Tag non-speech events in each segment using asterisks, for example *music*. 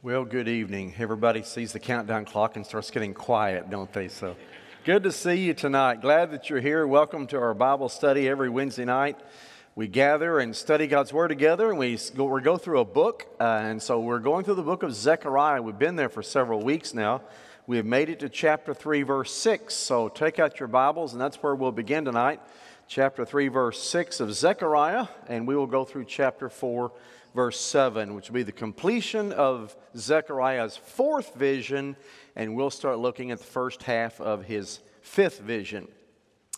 Well, good evening. Everybody sees the countdown clock and starts getting quiet, don't they? So good to see you tonight. Glad that you're here. Welcome to our Bible study every Wednesday night. We gather and study God's Word together, and we go, we go through a book. Uh, and so we're going through the book of Zechariah. We've been there for several weeks now. We have made it to chapter 3, verse 6. So take out your Bibles, and that's where we'll begin tonight. Chapter 3, verse 6 of Zechariah, and we will go through chapter 4 verse 7, which will be the completion of Zechariah's fourth vision, and we'll start looking at the first half of his fifth vision.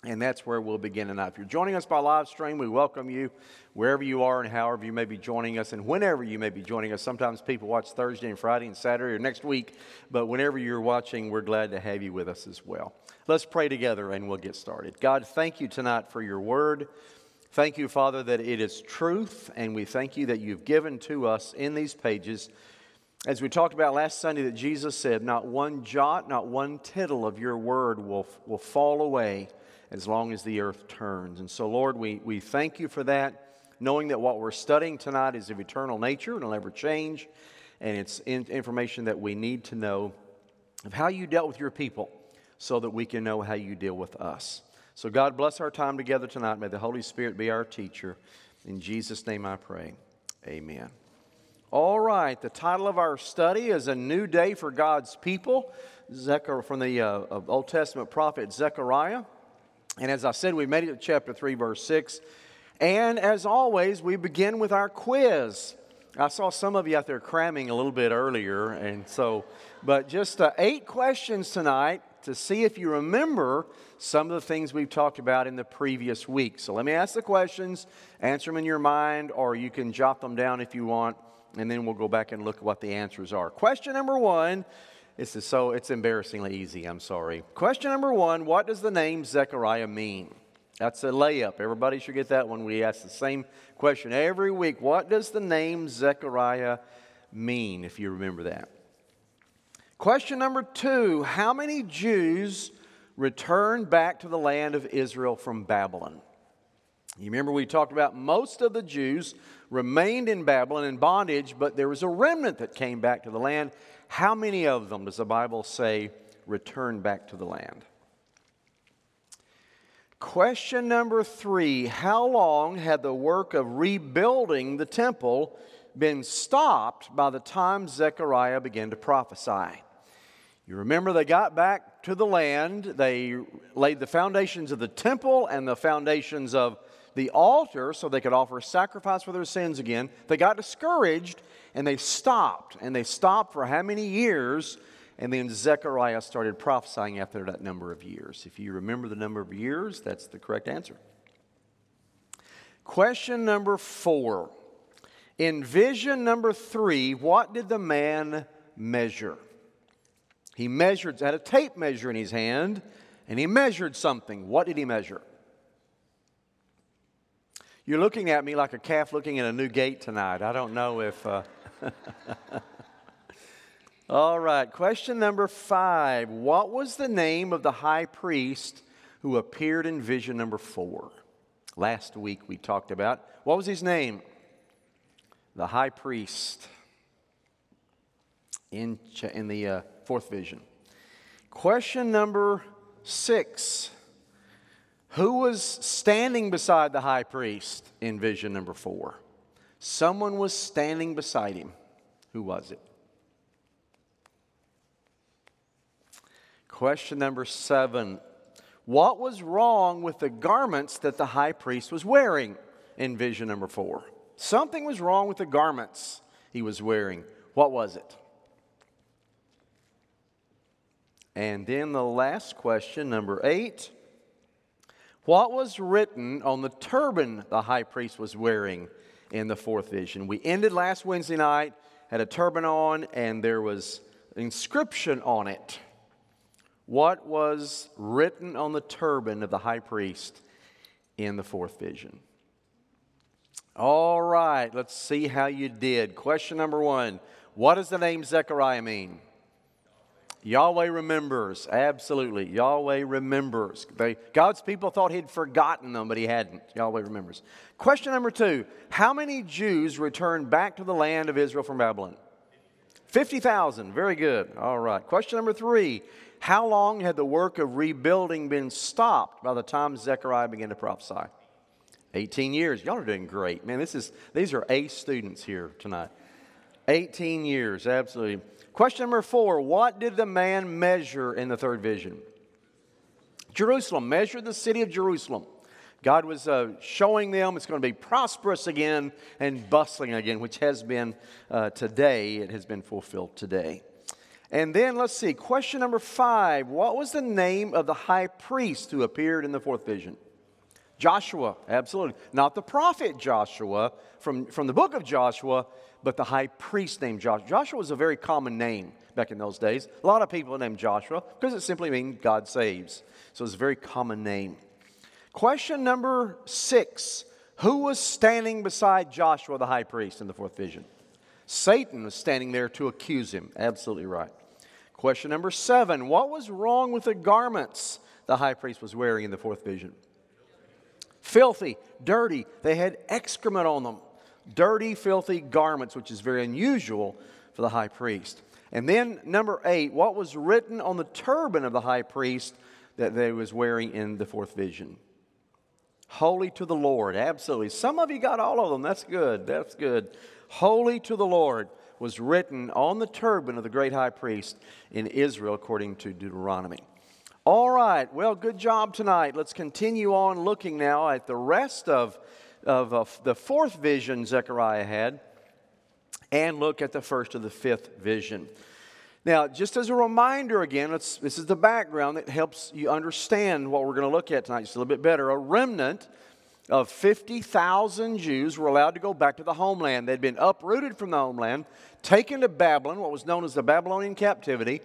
And that's where we'll begin tonight. If you're joining us by live stream, we welcome you wherever you are and however you may be joining us and whenever you may be joining us. Sometimes people watch Thursday and Friday and Saturday or next week, but whenever you're watching, we're glad to have you with us as well. Let's pray together and we'll get started. God, thank you tonight for your word. Thank you, Father, that it is truth, and we thank you that you've given to us in these pages. As we talked about last Sunday, that Jesus said, Not one jot, not one tittle of your word will, will fall away as long as the earth turns. And so, Lord, we, we thank you for that, knowing that what we're studying tonight is of eternal nature and it'll never change, and it's in, information that we need to know of how you dealt with your people so that we can know how you deal with us. So, God bless our time together tonight. May the Holy Spirit be our teacher. In Jesus' name I pray. Amen. All right, the title of our study is A New Day for God's People, Zechariah, from the uh, Old Testament prophet Zechariah. And as I said, we made it to chapter 3, verse 6. And as always, we begin with our quiz. I saw some of you out there cramming a little bit earlier, and so, but just uh, eight questions tonight to see if you remember some of the things we've talked about in the previous week. So let me ask the questions, answer them in your mind, or you can jot them down if you want, and then we'll go back and look at what the answers are. Question number one. This is so it's embarrassingly easy, I'm sorry. Question number one, what does the name Zechariah mean? That's a layup. Everybody should get that one. We ask the same question every week. What does the name Zechariah mean, if you remember that? Question number two How many Jews returned back to the land of Israel from Babylon? You remember we talked about most of the Jews remained in Babylon in bondage, but there was a remnant that came back to the land. How many of them does the Bible say returned back to the land? Question number three How long had the work of rebuilding the temple been stopped by the time Zechariah began to prophesy? You remember they got back to the land, they laid the foundations of the temple and the foundations of the altar so they could offer sacrifice for their sins again. They got discouraged and they stopped. And they stopped for how many years? And then Zechariah started prophesying after that number of years. If you remember the number of years, that's the correct answer. Question number four. In vision number three, what did the man measure? He measured, had a tape measure in his hand, and he measured something. What did he measure? You're looking at me like a calf looking at a new gate tonight. I don't know if. Uh... *laughs* All right, question number five. What was the name of the high priest who appeared in vision number four? Last week we talked about. What was his name? The high priest in, in the uh, fourth vision. Question number six Who was standing beside the high priest in vision number four? Someone was standing beside him. Who was it? Question number seven What was wrong with the garments that the high priest was wearing in vision number four? Something was wrong with the garments he was wearing. What was it? And then the last question, number eight What was written on the turban the high priest was wearing in the fourth vision? We ended last Wednesday night, had a turban on, and there was an inscription on it. What was written on the turban of the high priest in the fourth vision? All right, let's see how you did. Question number one What does the name Zechariah mean? Yahweh remembers. Absolutely. Yahweh remembers. They, God's people thought he'd forgotten them, but he hadn't. Yahweh remembers. Question number two How many Jews returned back to the land of Israel from Babylon? 50,000. Very good. All right. Question number three How long had the work of rebuilding been stopped by the time Zechariah began to prophesy? 18 years. Y'all are doing great. Man, this is, these are A students here tonight. 18 years, absolutely. Question number four What did the man measure in the third vision? Jerusalem. Measure the city of Jerusalem. God was uh, showing them it's going to be prosperous again and bustling again, which has been uh, today. It has been fulfilled today. And then let's see, question number five What was the name of the high priest who appeared in the fourth vision? Joshua, absolutely. Not the prophet Joshua from, from the book of Joshua, but the high priest named Joshua. Joshua was a very common name back in those days. A lot of people named Joshua because it simply means God saves. So it's a very common name. Question number six Who was standing beside Joshua the high priest in the fourth vision? Satan was standing there to accuse him. Absolutely right. Question number seven What was wrong with the garments the high priest was wearing in the fourth vision? Filthy, dirty. They had excrement on them. Dirty, filthy garments, which is very unusual for the high priest. And then number eight, what was written on the turban of the high priest that they was wearing in the fourth vision? Holy to the Lord. Absolutely. Some of you got all of them. That's good. That's good. Holy to the Lord was written on the turban of the great high priest in Israel, according to Deuteronomy. All right. Well, good job tonight. Let's continue on looking now at the rest of, of, the fourth vision Zechariah had and look at the first of the fifth vision. Now, just as a reminder again, this is the background that helps you understand what we're going to look at tonight just a little bit better. A remnant of 50,000 Jews were allowed to go back to the homeland. They'd been uprooted from the homeland, taken to Babylon, what was known as the Babylonian captivity.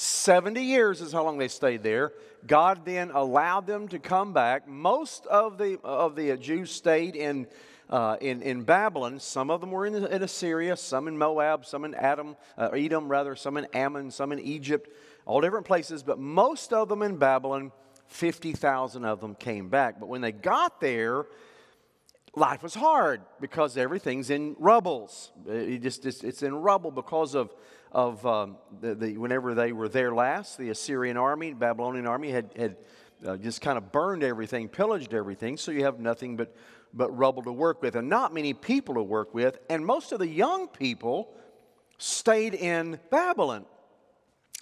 70 years is how long they stayed there. God then allowed them to come back. Most of the, of the Jews stayed in uh, in, in Babylon. Some of them were in, in Assyria, some in Moab, some in Adam, uh, Edom, rather, some in Ammon, some in Egypt, all different places, but most of them in Babylon. 50,000 of them came back. But when they got there, life was hard because everything's in rubbles. It just, it's in rubble because of, of um, the, the, whenever they were there last, the Assyrian army, Babylonian army had, had uh, just kind of burned everything, pillaged everything, so you have nothing but but rubble to work with, and not many people to work with. And most of the young people stayed in Babylon.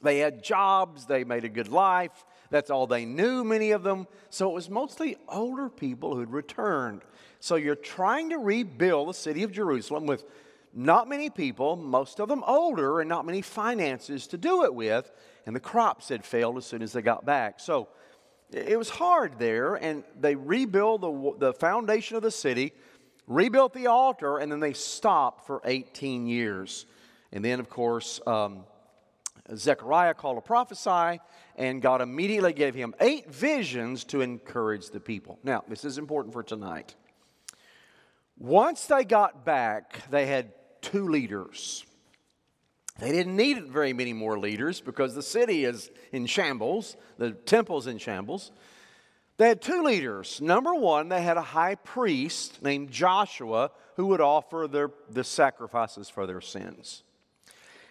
They had jobs, they made a good life. That's all they knew, many of them. So it was mostly older people who'd returned. So you're trying to rebuild the city of Jerusalem with not many people, most of them older, and not many finances to do it with. And the crops had failed as soon as they got back. So it was hard there, and they rebuilt the, the foundation of the city, rebuilt the altar, and then they stopped for 18 years. And then, of course, um, Zechariah called to prophesy, and God immediately gave him eight visions to encourage the people. Now, this is important for tonight. Once they got back, they had two leaders. They didn't need very many more leaders because the city is in shambles, the temple's in shambles. They had two leaders. Number one, they had a high priest named Joshua who would offer their, the sacrifices for their sins.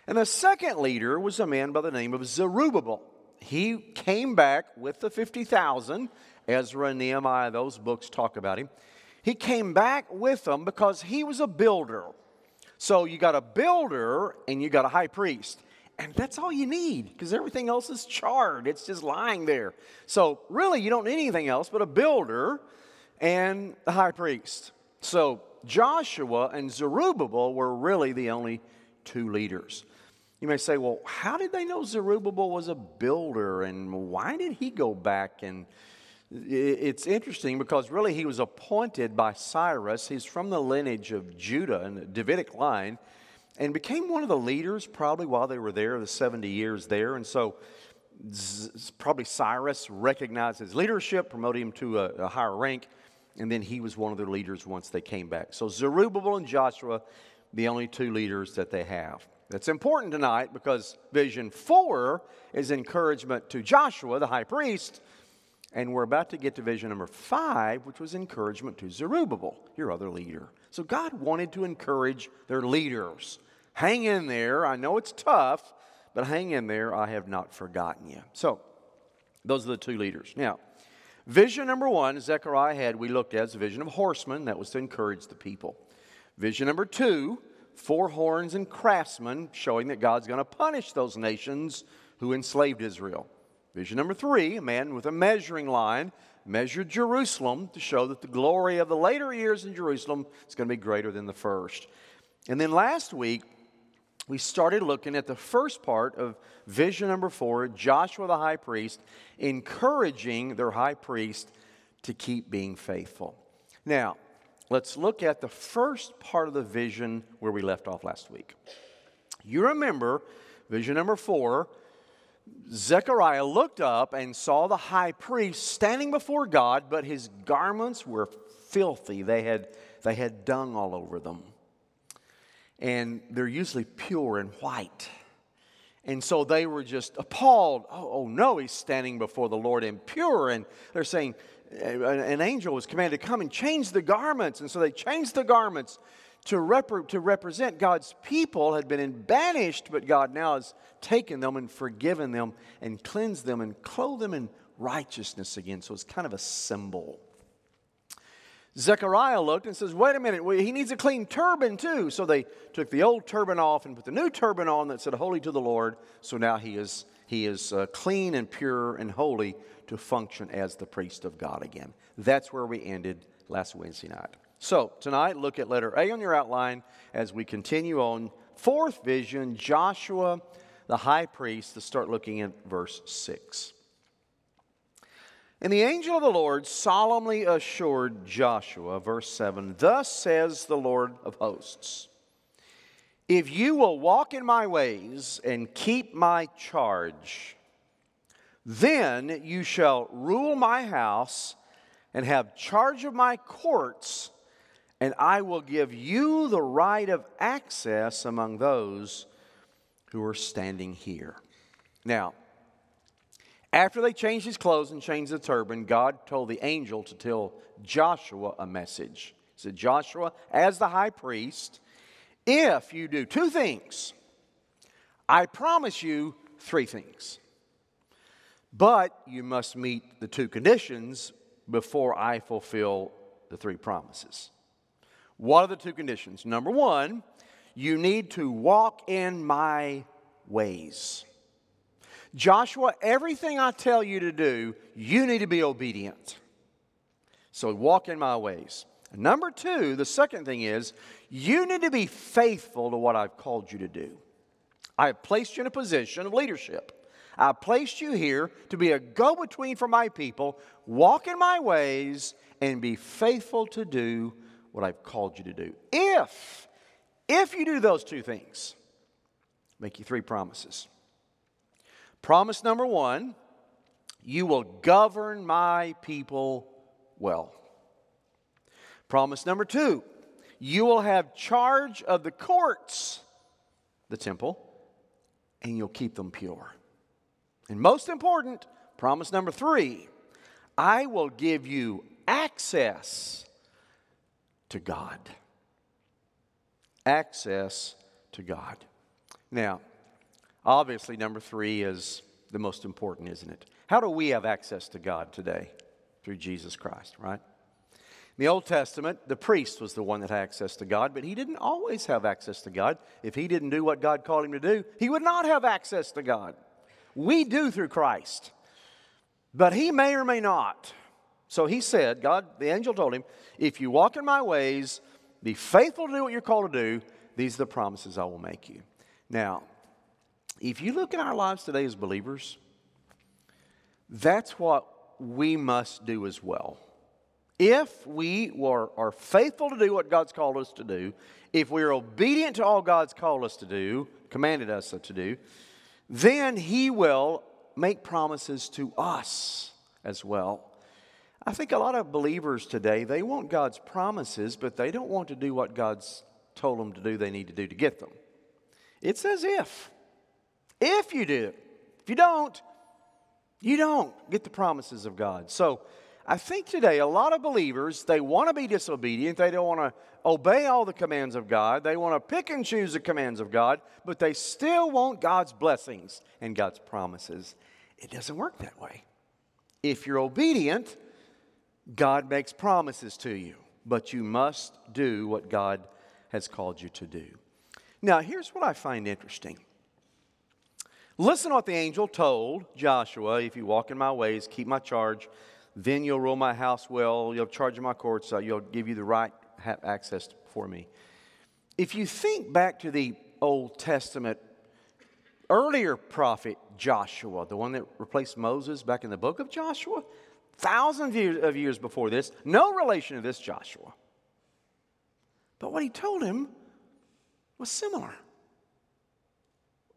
And the second leader was a man by the name of Zerubbabel. He came back with the 50,000. Ezra and Nehemiah, those books talk about him. He came back with them because he was a builder. So you got a builder and you got a high priest. And that's all you need because everything else is charred. It's just lying there. So really, you don't need anything else but a builder and the high priest. So Joshua and Zerubbabel were really the only two leaders. You may say, well, how did they know Zerubbabel was a builder and why did he go back and it's interesting because really he was appointed by Cyrus. He's from the lineage of Judah and the Davidic line and became one of the leaders probably while they were there, the 70 years there. And so probably Cyrus recognized his leadership, promoted him to a, a higher rank, and then he was one of their leaders once they came back. So Zerubbabel and Joshua, the only two leaders that they have. That's important tonight because vision four is encouragement to Joshua, the high priest and we're about to get to vision number five, which was encouragement to Zerubbabel, your other leader. So God wanted to encourage their leaders. Hang in there. I know it's tough, but hang in there. I have not forgotten you. So, those are the two leaders. Now, vision number one, Zechariah had, we looked at as a vision of horsemen. That was to encourage the people. Vision number two, four horns and craftsmen, showing that God's going to punish those nations who enslaved Israel. Vision number three, a man with a measuring line measured Jerusalem to show that the glory of the later years in Jerusalem is going to be greater than the first. And then last week, we started looking at the first part of vision number four Joshua the high priest, encouraging their high priest to keep being faithful. Now, let's look at the first part of the vision where we left off last week. You remember vision number four Zechariah looked up and saw the high priest standing before God, but his garments were filthy. They had, they had dung all over them. And they're usually pure and white. And so they were just appalled. Oh, oh no, he's standing before the Lord impure. And they're saying, an angel was commanded to come and change the garments. And so they changed the garments to, rep- to represent God's people had been banished, but God now has taken them and forgiven them and cleansed them and clothed them in righteousness again. So it's kind of a symbol. Zechariah looked and says, Wait a minute, he needs a clean turban too. So they took the old turban off and put the new turban on that said, Holy to the Lord. So now he is, he is uh, clean and pure and holy to function as the priest of God again. That's where we ended last Wednesday night. So, tonight, look at letter A on your outline as we continue on. Fourth vision, Joshua the high priest, to start looking at verse 6. And the angel of the Lord solemnly assured Joshua, verse 7 Thus says the Lord of hosts, If you will walk in my ways and keep my charge, then you shall rule my house and have charge of my courts and I will give you the right of access among those who are standing here. Now, after they changed his clothes and changed the turban, God told the angel to tell Joshua a message. He said, Joshua, as the high priest, if you do two things, I promise you three things. But you must meet the two conditions before I fulfill the three promises. What are the two conditions? Number one, you need to walk in my ways. Joshua, everything I tell you to do, you need to be obedient. So walk in my ways. Number two, the second thing is, you need to be faithful to what I've called you to do. I have placed you in a position of leadership. I placed you here to be a go between for my people. Walk in my ways and be faithful to do what I've called you to do. If, if you do those two things, make you three promises. Promise number one, you will govern my people well. Promise number two, you will have charge of the courts, the temple, and you'll keep them pure. And most important, promise number three, I will give you access to God. Access to God. Now, obviously, number three is the most important, isn't it? How do we have access to God today? Through Jesus Christ, right? In the Old Testament, the priest was the one that had access to God, but he didn't always have access to God. If he didn't do what God called him to do, he would not have access to God. We do through Christ, but he may or may not. So he said, God, the angel told him, if you walk in my ways, be faithful to do what you're called to do, these are the promises I will make you. Now, if you look at our lives today as believers, that's what we must do as well. If we are, are faithful to do what God's called us to do, if we're obedient to all God's called us to do, commanded us to do, then He will make promises to us as well. I think a lot of believers today, they want God's promises, but they don't want to do what God's told them to do they need to do to get them. It says if. If you do. If you don't, you don't get the promises of God. So I think today a lot of believers, they want to be disobedient. They don't want to obey all the commands of God. They want to pick and choose the commands of God, but they still want God's blessings and God's promises. It doesn't work that way. If you're obedient, God makes promises to you, but you must do what God has called you to do. Now, here's what I find interesting. Listen what the angel told Joshua if you walk in my ways, keep my charge, then you'll rule my house well, you'll charge my courts, uh, you'll give you the right access for me. If you think back to the Old Testament, earlier prophet Joshua, the one that replaced Moses back in the book of Joshua, thousands of years before this, no relation to this Joshua. But what he told him was similar.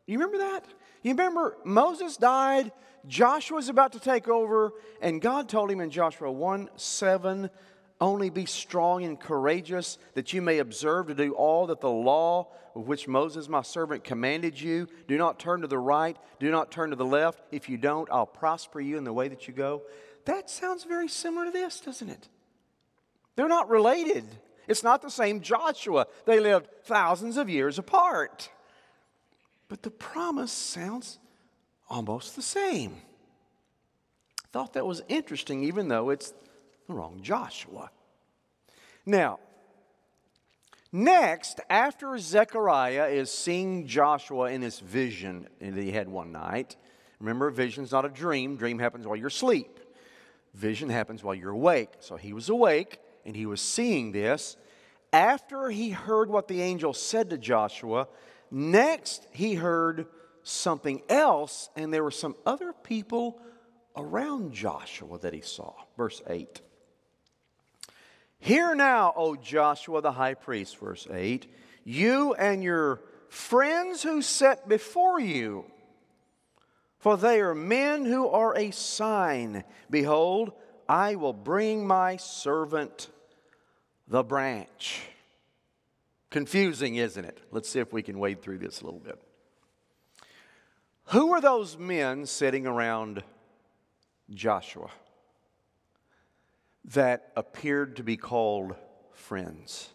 You remember that? You remember Moses died, Joshua's about to take over, and God told him in Joshua 1 7, only be strong and courageous, that you may observe to do all that the law of which Moses my servant commanded you. Do not turn to the right, do not turn to the left. If you don't, I'll prosper you in the way that you go. That sounds very similar to this, doesn't it? They're not related. It's not the same Joshua. They lived thousands of years apart. But the promise sounds almost the same. I thought that was interesting, even though it's the wrong Joshua. Now, next, after Zechariah is seeing Joshua in this vision that he had one night, remember, vision's not a dream, dream happens while you're asleep. Vision happens while you're awake. So he was awake and he was seeing this. After he heard what the angel said to Joshua, next he heard something else, and there were some other people around Joshua that he saw. Verse 8. Hear now, O Joshua the high priest, verse 8, you and your friends who sat before you, for they are men who are a sign. Behold, I will bring my servant the branch. Confusing, isn't it? Let's see if we can wade through this a little bit. Who are those men sitting around Joshua? that appeared to be called friends.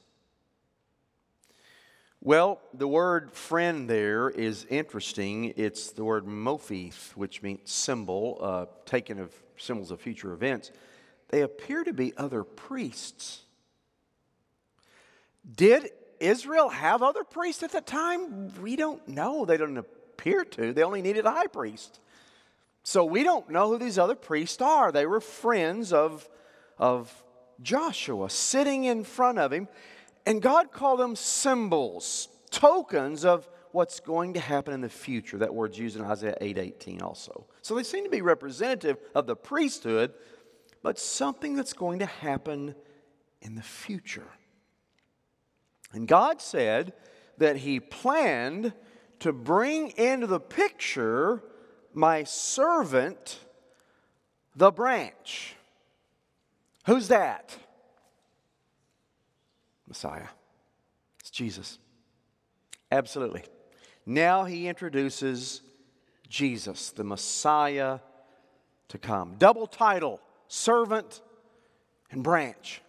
Well, the word friend there is interesting. It's the word mophith, which means symbol, uh, taken of symbols of future events. They appear to be other priests. Did Israel have other priests at the time? We don't know. They don't appear to. They only needed a high priest. So we don't know who these other priests are. They were friends of of Joshua sitting in front of him, and God called them symbols, tokens of what's going to happen in the future. That word's used in Isaiah 8:18 also. So they seem to be representative of the priesthood, but something that's going to happen in the future. And God said that He planned to bring into the picture my servant, the branch. Who's that? Messiah. It's Jesus. Absolutely. Now he introduces Jesus, the Messiah to come. Double title servant and branch.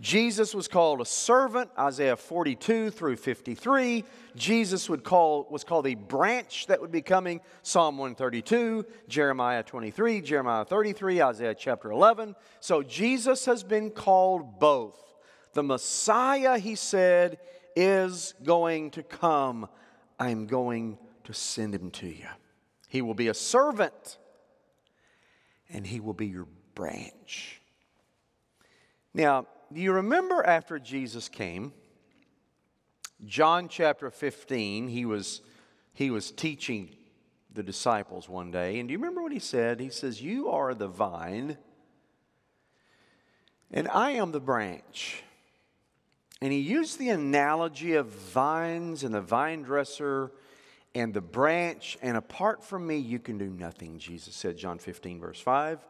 Jesus was called a servant, Isaiah 42 through 53. Jesus would call, was called a branch that would be coming, Psalm 132, Jeremiah 23, Jeremiah 33, Isaiah chapter 11. So Jesus has been called both. The Messiah, he said, is going to come. I'm going to send him to you. He will be a servant, and he will be your branch. Now, do you remember after Jesus came, John chapter 15, he was, he was teaching the disciples one day. And do you remember what he said? He says, You are the vine, and I am the branch. And he used the analogy of vines and the vine dresser and the branch. And apart from me, you can do nothing, Jesus said, John 15, verse 5.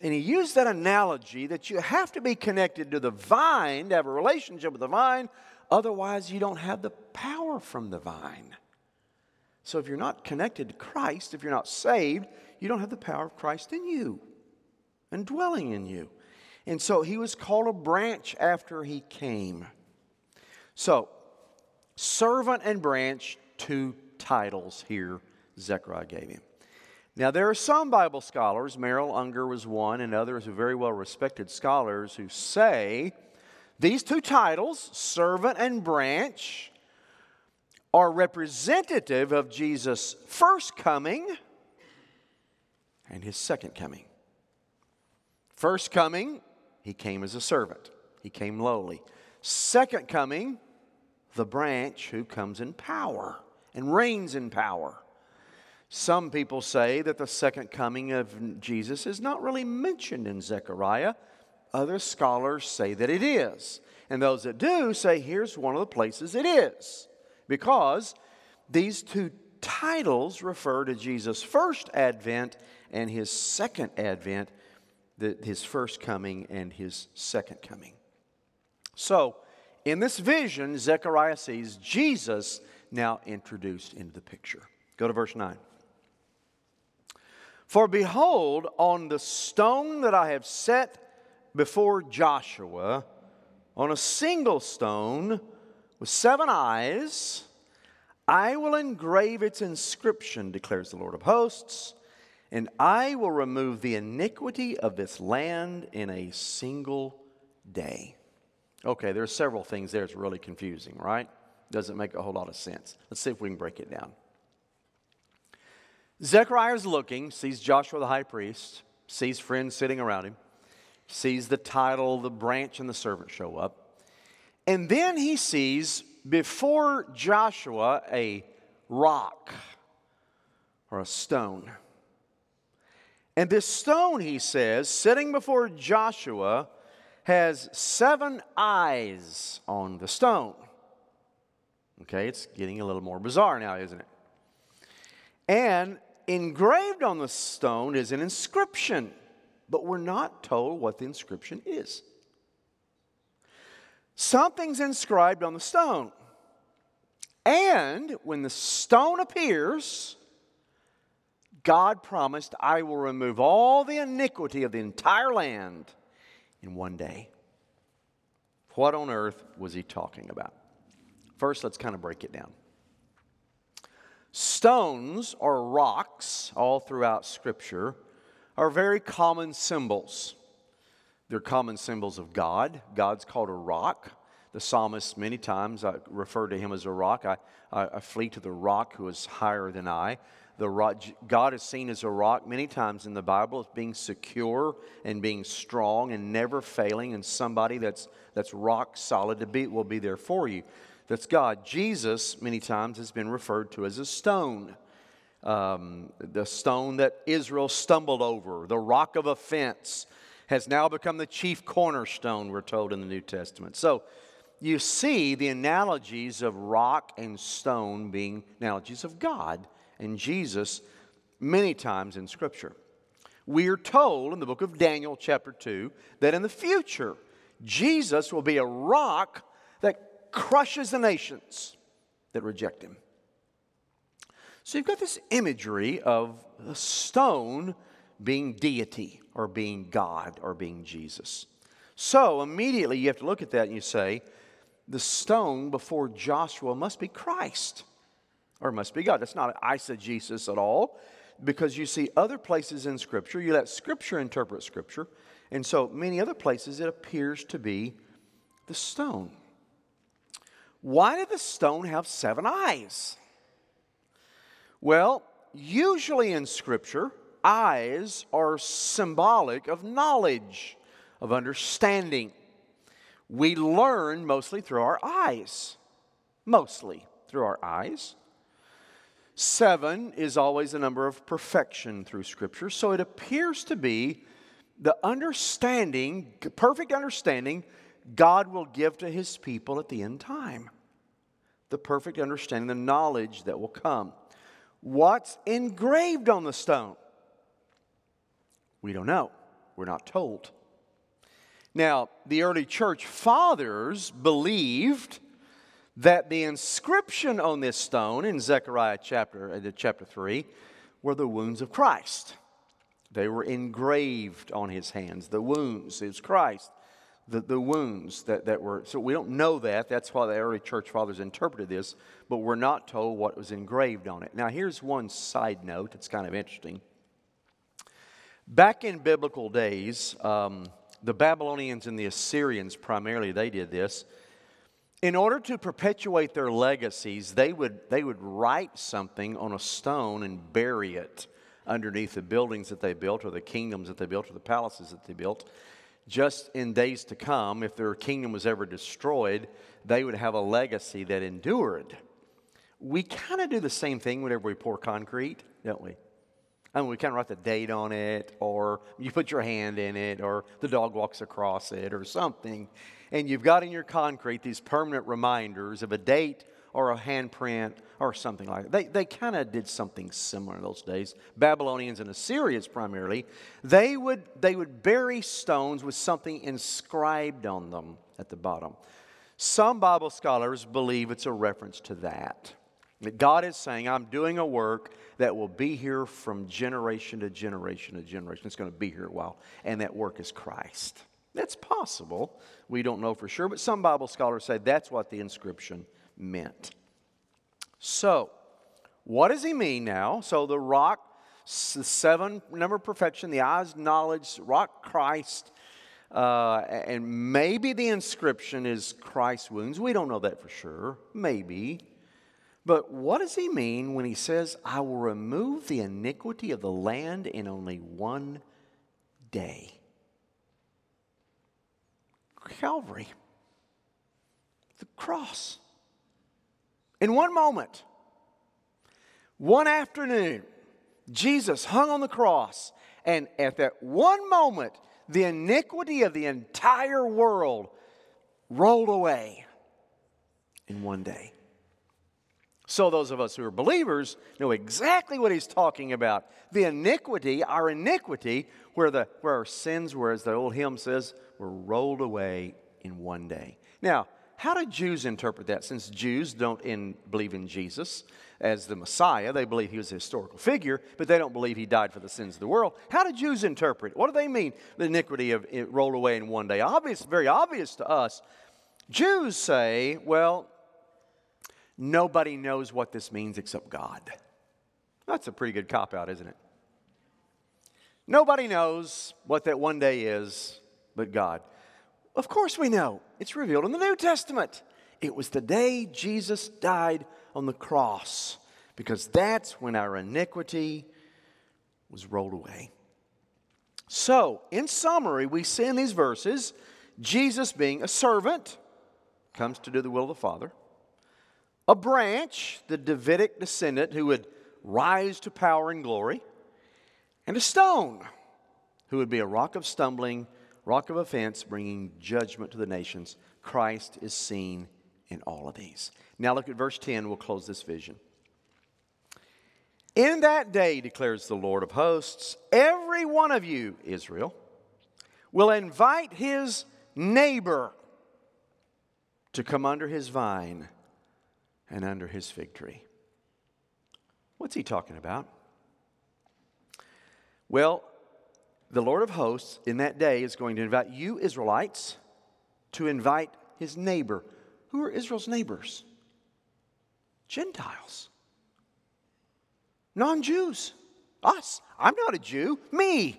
And he used that analogy that you have to be connected to the vine to have a relationship with the vine, otherwise, you don't have the power from the vine. So, if you're not connected to Christ, if you're not saved, you don't have the power of Christ in you and dwelling in you. And so he was called a branch after he came. So, servant and branch, two titles here Zechariah gave him. Now, there are some Bible scholars, Merrill Unger was one, and others very well respected scholars who say these two titles, servant and branch, are representative of Jesus' first coming and his second coming. First coming, he came as a servant, he came lowly. Second coming, the branch who comes in power and reigns in power. Some people say that the second coming of Jesus is not really mentioned in Zechariah. Other scholars say that it is. And those that do say, here's one of the places it is. Because these two titles refer to Jesus' first advent and his second advent, his first coming and his second coming. So, in this vision, Zechariah sees Jesus now introduced into the picture. Go to verse 9. For behold, on the stone that I have set before Joshua, on a single stone with seven eyes, I will engrave its inscription, declares the Lord of hosts, and I will remove the iniquity of this land in a single day. Okay, there are several things there. It's really confusing, right? Doesn't make a whole lot of sense. Let's see if we can break it down. Zechariah is looking, sees Joshua the high priest, sees friends sitting around him, sees the title, the branch, and the servant show up. And then he sees before Joshua a rock or a stone. And this stone, he says, sitting before Joshua, has seven eyes on the stone. Okay, it's getting a little more bizarre now, isn't it? And engraved on the stone is an inscription, but we're not told what the inscription is. Something's inscribed on the stone. And when the stone appears, God promised, I will remove all the iniquity of the entire land in one day. What on earth was he talking about? First, let's kind of break it down. Stones or rocks, all throughout Scripture, are very common symbols. They're common symbols of God. God's called a rock. The psalmist, many times, I refer to him as a rock. I, I, I flee to the rock who is higher than I. The rock, God is seen as a rock many times in the Bible as being secure and being strong and never failing, and somebody that's, that's rock solid to be will be there for you that's God. Jesus, many times, has been referred to as a stone. Um, the stone that Israel stumbled over, the rock of offense, has now become the chief cornerstone, we're told in the New Testament. So you see the analogies of rock and stone being analogies of God and Jesus many times in Scripture. We are told in the book of Daniel, chapter 2, that in the future, Jesus will be a rock that crushes the nations that reject him. So you've got this imagery of a stone being deity or being God or being Jesus. So immediately you have to look at that and you say, the stone before Joshua must be Christ or must be God. That's not eisegesis at all because you see other places in Scripture, you let Scripture interpret Scripture, and so many other places it appears to be the stone. Why did the stone have seven eyes? Well, usually in Scripture, eyes are symbolic of knowledge, of understanding. We learn mostly through our eyes. Mostly through our eyes. Seven is always a number of perfection through Scripture, so it appears to be the understanding, perfect understanding, God will give to His people at the end time the perfect understanding, the knowledge that will come. What's engraved on the stone? We don't know. We're not told. Now, the early church fathers believed that the inscription on this stone in Zechariah chapter, uh, chapter 3 were the wounds of Christ. They were engraved on his hands, the wounds. Was Christ, the, the wounds that, that were. So we don't know that. That's why the early church fathers interpreted this, but we're not told what was engraved on it. Now, here's one side note that's kind of interesting. Back in biblical days, um, the Babylonians and the Assyrians primarily, they did this. In order to perpetuate their legacies, they would, they would write something on a stone and bury it underneath the buildings that they built or the kingdoms that they built or the palaces that they built. Just in days to come, if their kingdom was ever destroyed, they would have a legacy that endured. We kind of do the same thing whenever we pour concrete, don't we? I mean, we kind of write the date on it, or you put your hand in it, or the dog walks across it, or something. And you've got in your concrete these permanent reminders of a date or a handprint or something like that. They, they kind of did something similar in those days. Babylonians and Assyrians primarily, they would, they would bury stones with something inscribed on them at the bottom. Some Bible scholars believe it's a reference to that. God is saying, I'm doing a work that will be here from generation to generation to generation. It's going to be here a while. And that work is Christ. That's possible. We don't know for sure, but some Bible scholars say that's what the inscription meant. So, what does he mean now? So, the rock, the seven number perfection, the eyes, knowledge, rock Christ, uh, and maybe the inscription is Christ's wounds. We don't know that for sure. Maybe. But what does he mean when he says, I will remove the iniquity of the land in only one day? Calvary, the cross. In one moment, one afternoon, Jesus hung on the cross, and at that one moment, the iniquity of the entire world rolled away in one day. So, those of us who are believers know exactly what he's talking about. The iniquity, our iniquity, where, the, where our sins were, as the old hymn says, were rolled away in one day. Now, how do Jews interpret that? Since Jews don't in, believe in Jesus as the Messiah, they believe he was a historical figure, but they don't believe he died for the sins of the world. How do Jews interpret it? What do they mean, the iniquity of it rolled away in one day? Obvious, very obvious to us. Jews say, well, nobody knows what this means except God. That's a pretty good cop out, isn't it? Nobody knows what that one day is but God. Of course, we know. It's revealed in the New Testament. It was the day Jesus died on the cross because that's when our iniquity was rolled away. So, in summary, we see in these verses Jesus being a servant, comes to do the will of the Father, a branch, the Davidic descendant who would rise to power and glory, and a stone, who would be a rock of stumbling rock of offense, bringing judgment to the nations. Christ is seen in all of these. Now look at verse 10. We'll close this vision. In that day, declares the Lord of hosts, every one of you, Israel, will invite his neighbor to come under his vine and under his fig tree. What's he talking about? Well, the Lord of hosts in that day is going to invite you, Israelites, to invite his neighbor. Who are Israel's neighbors? Gentiles, non Jews, us. I'm not a Jew, me.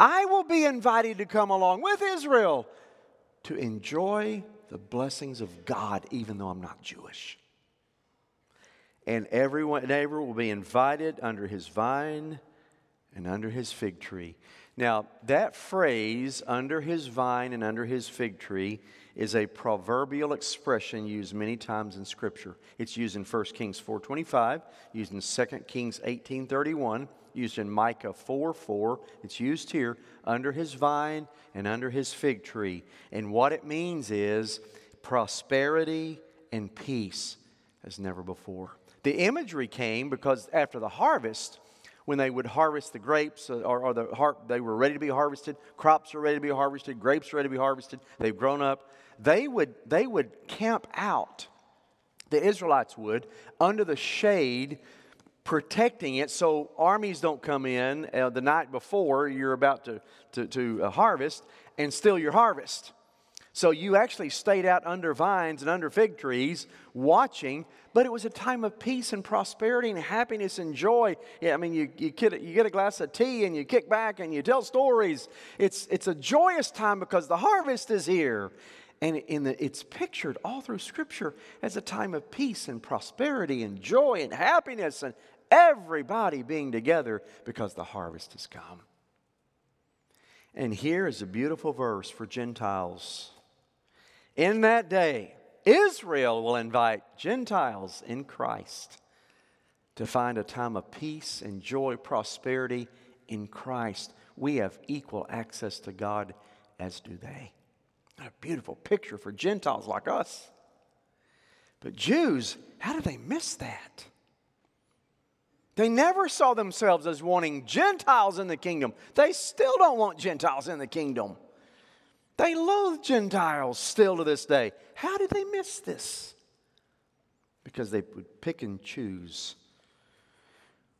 I will be invited to come along with Israel to enjoy the blessings of God, even though I'm not Jewish. And everyone, neighbor will be invited under his vine and under his fig tree. Now, that phrase, under his vine and under his fig tree, is a proverbial expression used many times in Scripture. It's used in 1 Kings 4.25, used in 2 Kings 18.31, used in Micah 4 4. It's used here, under his vine and under his fig tree. And what it means is prosperity and peace as never before. The imagery came because after the harvest, when they would harvest the grapes uh, or, or the har- they were ready to be harvested crops are ready to be harvested grapes are ready to be harvested they've grown up they would they would camp out the israelites would under the shade protecting it so armies don't come in uh, the night before you're about to, to, to uh, harvest and steal your harvest. So you actually stayed out under vines and under fig trees watching, but it was a time of peace and prosperity and happiness and joy. Yeah, I mean, you, you, get, you get a glass of tea and you kick back and you tell stories. It's, it's a joyous time because the harvest is here. And in the, it's pictured all through Scripture as a time of peace and prosperity and joy and happiness and everybody being together because the harvest has come. And here is a beautiful verse for Gentiles in that day, Israel will invite Gentiles in Christ to find a time of peace and joy, prosperity in Christ. We have equal access to God as do they. a beautiful picture for Gentiles like us. But Jews, how did they miss that? They never saw themselves as wanting Gentiles in the kingdom. They still don't want Gentiles in the kingdom. They loathe Gentiles still to this day. How did they miss this? Because they would pick and choose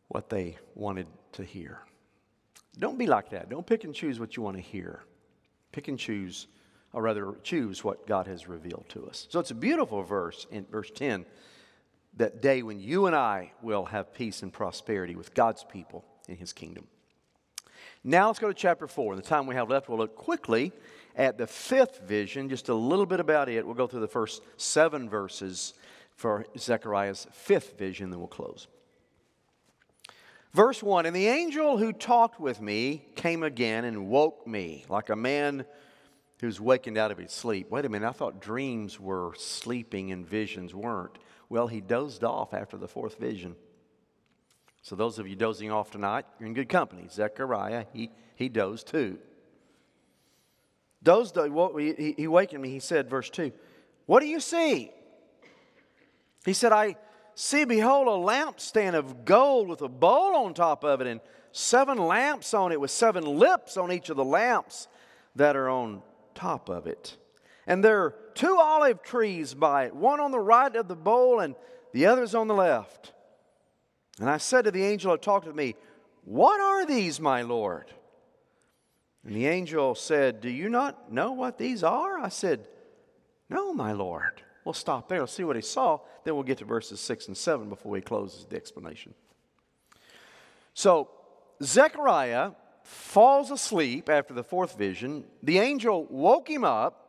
what they wanted to hear. Don't be like that. Don't pick and choose what you want to hear. Pick and choose, or rather, choose what God has revealed to us. So it's a beautiful verse in verse 10 that day when you and I will have peace and prosperity with God's people in his kingdom. Now let's go to chapter 4. In the time we have left, we'll look quickly at the fifth vision, just a little bit about it. We'll go through the first seven verses for Zechariah's fifth vision, then we'll close. Verse 1 And the angel who talked with me came again and woke me like a man who's wakened out of his sleep. Wait a minute, I thought dreams were sleeping and visions weren't. Well, he dozed off after the fourth vision. So, those of you dozing off tonight, you're in good company. Zechariah, he, he dozed too. Those, he, he wakened me. He said, verse 2, What do you see? He said, I see, behold, a lampstand of gold with a bowl on top of it and seven lamps on it with seven lips on each of the lamps that are on top of it. And there are two olive trees by it, one on the right of the bowl and the others on the left. And I said to the angel who talked with me, What are these, my Lord? And the angel said, Do you not know what these are? I said, No, my Lord. We'll stop there. Let's see what he saw. Then we'll get to verses 6 and 7 before he closes the explanation. So, Zechariah falls asleep after the fourth vision. The angel woke him up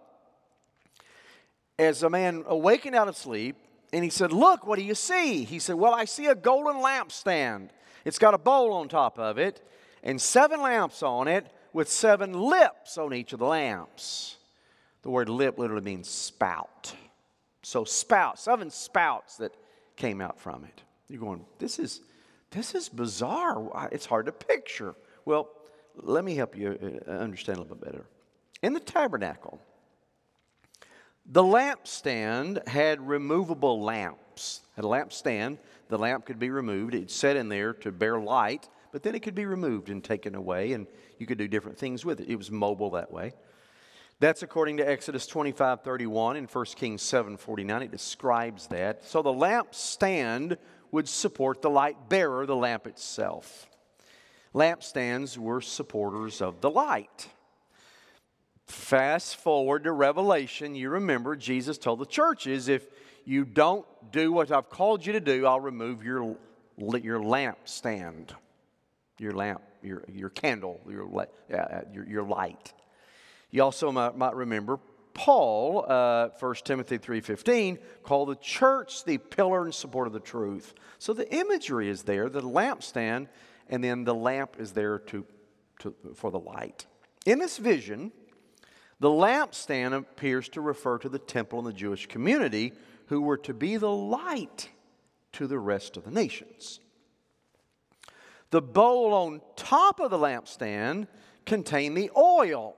as a man awakened out of sleep, and he said, Look, what do you see? He said, Well, I see a golden lampstand. It's got a bowl on top of it, and seven lamps on it with seven lips on each of the lamps. The word lip literally means spout. So spout, seven spouts that came out from it. You're going, this is this is bizarre. It's hard to picture. Well, let me help you uh, understand a little bit better. In the tabernacle, the lampstand had removable lamps. Had a lampstand, the lamp could be removed. It set in there to bear light, but then it could be removed and taken away, and you could do different things with it. It was mobile that way. That's according to Exodus 25 31 and 1 Kings 7 49. It describes that. So the lamp stand would support the light bearer, the lamp itself. Lampstands were supporters of the light. Fast forward to Revelation, you remember Jesus told the churches if you don't do what I've called you to do, I'll remove your, your lampstand your lamp, your, your candle, your, uh, your, your light. You also might, might remember Paul, uh, 1 Timothy 3.15, called the church the pillar and support of the truth. So the imagery is there, the lampstand, and then the lamp is there to, to, for the light. In this vision, the lampstand appears to refer to the temple and the Jewish community who were to be the light to the rest of the nations. The bowl on top of the lampstand contained the oil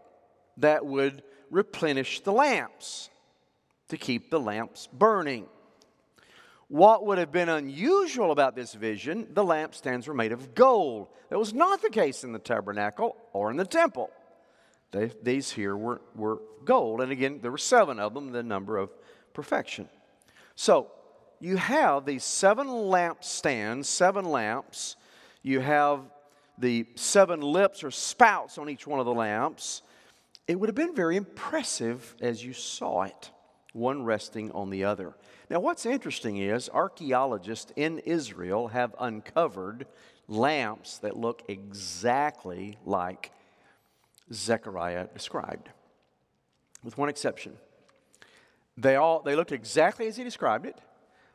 that would replenish the lamps to keep the lamps burning. What would have been unusual about this vision, the lampstands were made of gold. That was not the case in the tabernacle or in the temple. They, these here were, were gold. And again, there were seven of them, the number of perfection. So, you have these seven lampstands, seven lamps. You have the seven lips or spouts on each one of the lamps. It would have been very impressive as you saw it, one resting on the other. Now, what's interesting is archaeologists in Israel have uncovered lamps that look exactly like Zechariah described, with one exception. They, all, they looked exactly as he described it,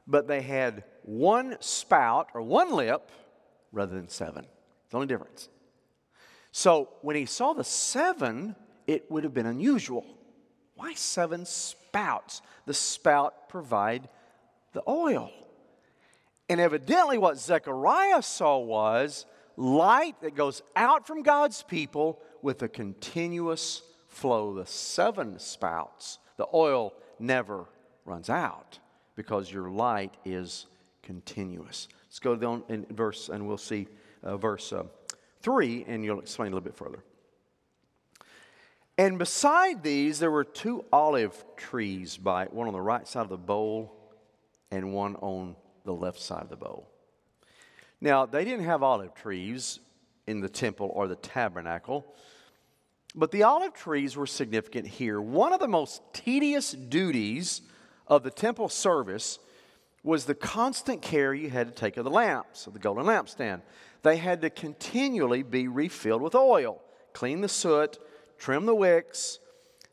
but they had one spout or one lip rather than seven. The only difference. So when he saw the seven, it would have been unusual. Why seven spouts? The spout provide the oil. And evidently, what Zechariah saw was light that goes out from God's people with a continuous flow. The seven spouts, the oil never runs out because your light is continuous. Let's go down in verse, and we'll see uh, verse uh, 3, and you'll explain a little bit further. And beside these, there were two olive trees by one on the right side of the bowl and one on the left side of the bowl. Now, they didn't have olive trees in the temple or the tabernacle, but the olive trees were significant here. One of the most tedious duties of the temple service was the constant care you had to take of the lamps, of the golden lampstand. They had to continually be refilled with oil, clean the soot, trim the wicks.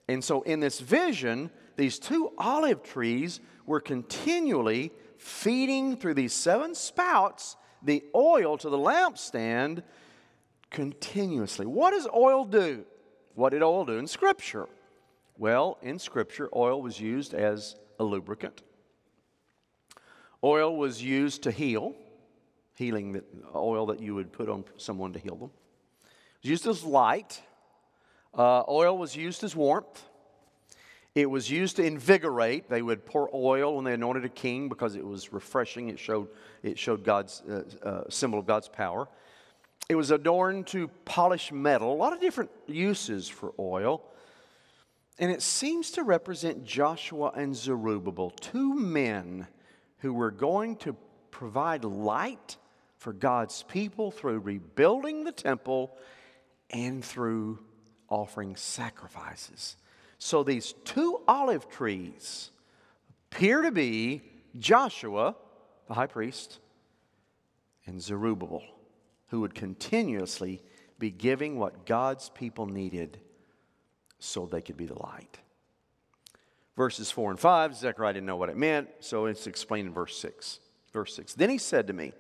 And so, in this vision, these two olive trees were continually feeding through these seven spouts the oil to the lampstand continuously. What does oil do? What did oil do in Scripture? Well, in Scripture, oil was used as a lubricant. Oil was used to heal, healing the oil that you would put on someone to heal them. It was used as light. Uh, oil was used as warmth. It was used to invigorate. They would pour oil when they anointed a king because it was refreshing. It showed, it showed God's uh, uh, symbol of God's power. It was adorned to polish metal. A lot of different uses for oil. And it seems to represent Joshua and Zerubbabel, two men who were going to provide light for God's people through rebuilding the temple and through offering sacrifices. So these two olive trees appear to be Joshua, the high priest, and Zerubbabel, who would continuously be giving what God's people needed so they could be the light. Verses 4 and 5, Zechariah didn't know what it meant, so it's explained in verse 6. Verse 6 Then he said to me,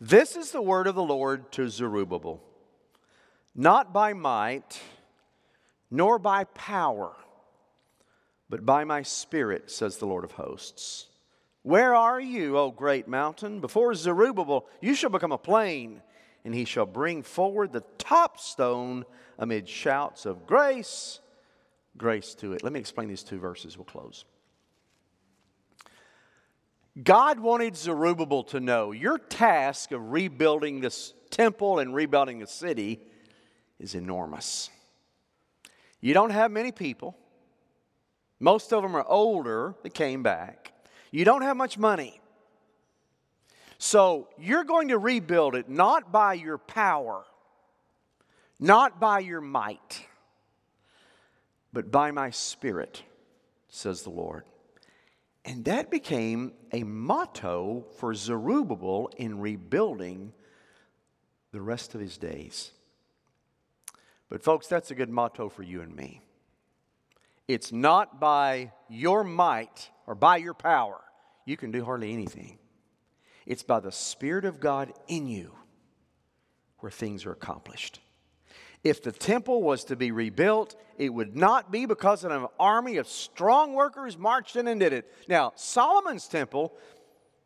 This is the word of the Lord to Zerubbabel, not by might nor by power, but by my spirit, says the Lord of hosts. Where are you, O great mountain? Before Zerubbabel, you shall become a plain, and he shall bring forward the top stone amid shouts of grace, grace to it. Let me explain these two verses. We'll close. God wanted Zerubbabel to know your task of rebuilding this temple and rebuilding the city is enormous. You don't have many people. Most of them are older that came back. You don't have much money. So you're going to rebuild it not by your power, not by your might, but by my spirit, says the Lord. And that became a motto for Zerubbabel in rebuilding the rest of his days. But, folks, that's a good motto for you and me. It's not by your might or by your power. You can do hardly anything. It's by the Spirit of God in you where things are accomplished. If the temple was to be rebuilt, it would not be because an army of strong workers marched in and did it. Now, Solomon's temple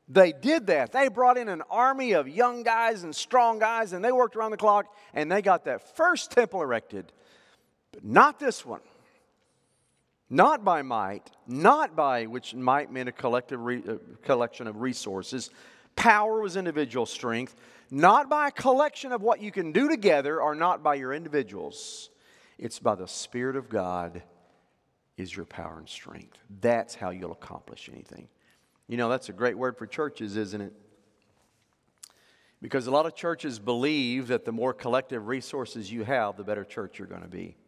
they did that. They brought in an army of young guys and strong guys, and they worked around the clock, and they got that first temple erected. But not this one. Not by might, not by which might meant a collective re, uh, collection of resources. Power was individual strength. Not by a collection of what you can do together, or not by your individuals. It's by the Spirit of God is your power and strength. That's how you'll accomplish anything. You know, that's a great word for churches, isn't it? Because a lot of churches believe that the more collective resources you have, the better church you're going to be.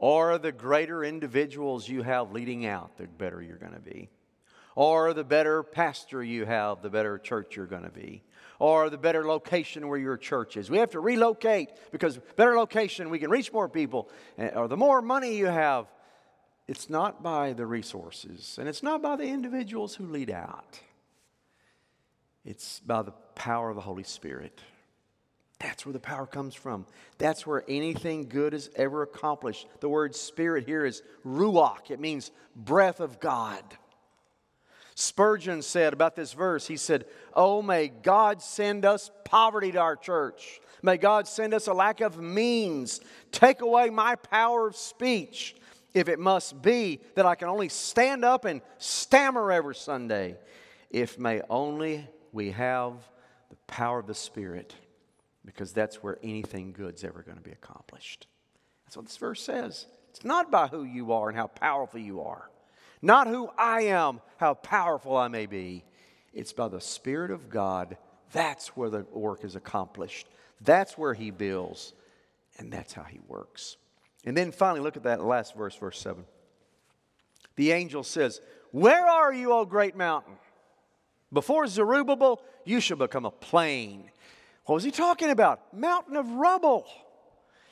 Or the greater individuals you have leading out, the better you're going to be. Or the better pastor you have, the better church you're going to be. Or the better location where your church is. We have to relocate because better location, we can reach more people. Eh, or the more money you have, it's not by the resources and it's not by the individuals who lead out. It's by the power of the Holy Spirit. That's where the power comes from. That's where anything good is ever accomplished. The word spirit here is ruach, it means breath of God. Spurgeon said about this verse, he said, Oh, may God send us poverty to our church. May God send us a lack of means. Take away my power of speech, if it must be that I can only stand up and stammer every Sunday. If may only we have the power of the Spirit, because that's where anything good's ever going to be accomplished. That's what this verse says. It's not by who you are and how powerful you are, not who I am, how powerful I may be. It's by the Spirit of God. That's where the work is accomplished. That's where He builds, and that's how He works. And then finally, look at that last verse, verse 7. The angel says, Where are you, O great mountain? Before Zerubbabel, you shall become a plain. What was he talking about? Mountain of rubble.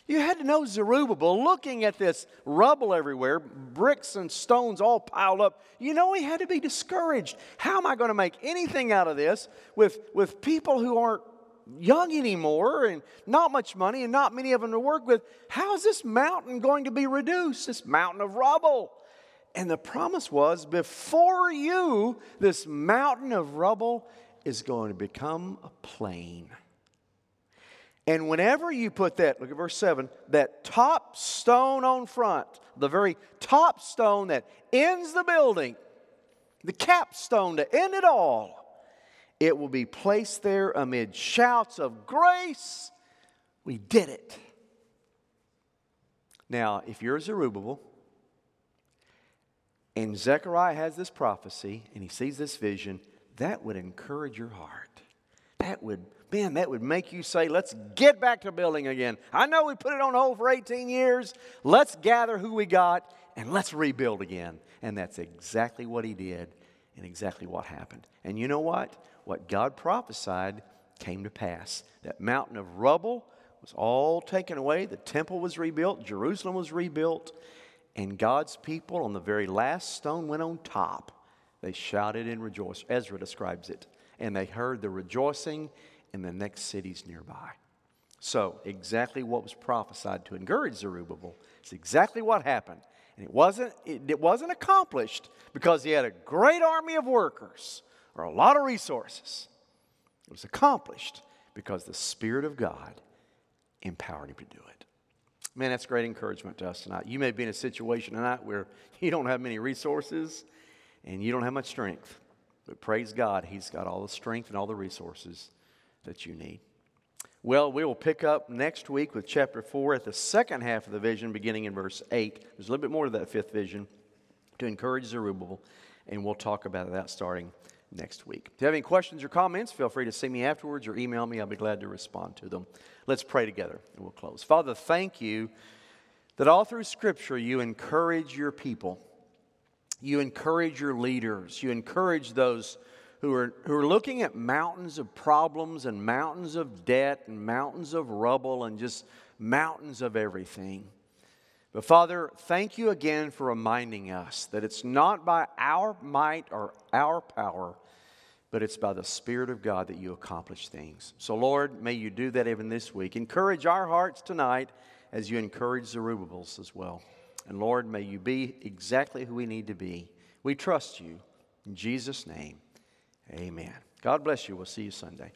You had to know Zerubbabel, looking at this rubble everywhere, bricks and stones all piled up, you know he had to be discouraged. How am I going to make anything out of this with, with people who aren't young anymore and not much money and not many of them to work with? How is this mountain going to be reduced, this mountain of rubble? And the promise was before you, this mountain of rubble is going to become a plain. And whenever you put that, look at verse 7, that top stone on front, the very top stone that ends the building, the capstone to end it all, it will be placed there amid shouts of grace. We did it. Now, if you're Zerubbabel, and Zechariah has this prophecy and he sees this vision, that would encourage your heart. That would, man, that would make you say, let's get back to building again. I know we put it on hold for 18 years. Let's gather who we got and let's rebuild again. And that's exactly what he did and exactly what happened. And you know what? What God prophesied came to pass. That mountain of rubble was all taken away. The temple was rebuilt, Jerusalem was rebuilt, and God's people on the very last stone went on top. They shouted and rejoiced. Ezra describes it. And they heard the rejoicing in the next cities nearby. So, exactly what was prophesied to encourage Zerubbabel is exactly what happened. And it wasn't, it, it wasn't accomplished because he had a great army of workers or a lot of resources. It was accomplished because the Spirit of God empowered him to do it. Man, that's great encouragement to us tonight. You may be in a situation tonight where *laughs* you don't have many resources and you don't have much strength. But praise God, He's got all the strength and all the resources that you need. Well, we will pick up next week with chapter 4 at the second half of the vision, beginning in verse 8. There's a little bit more to that fifth vision to encourage Zerubbabel, and we'll talk about that starting next week. If you have any questions or comments, feel free to see me afterwards or email me. I'll be glad to respond to them. Let's pray together and we'll close. Father, thank you that all through Scripture you encourage your people. You encourage your leaders. You encourage those who are, who are looking at mountains of problems and mountains of debt and mountains of rubble and just mountains of everything. But Father, thank you again for reminding us that it's not by our might or our power, but it's by the Spirit of God that you accomplish things. So, Lord, may you do that even this week. Encourage our hearts tonight as you encourage Zerubbabel's as well. And Lord, may you be exactly who we need to be. We trust you. In Jesus' name, amen. God bless you. We'll see you Sunday.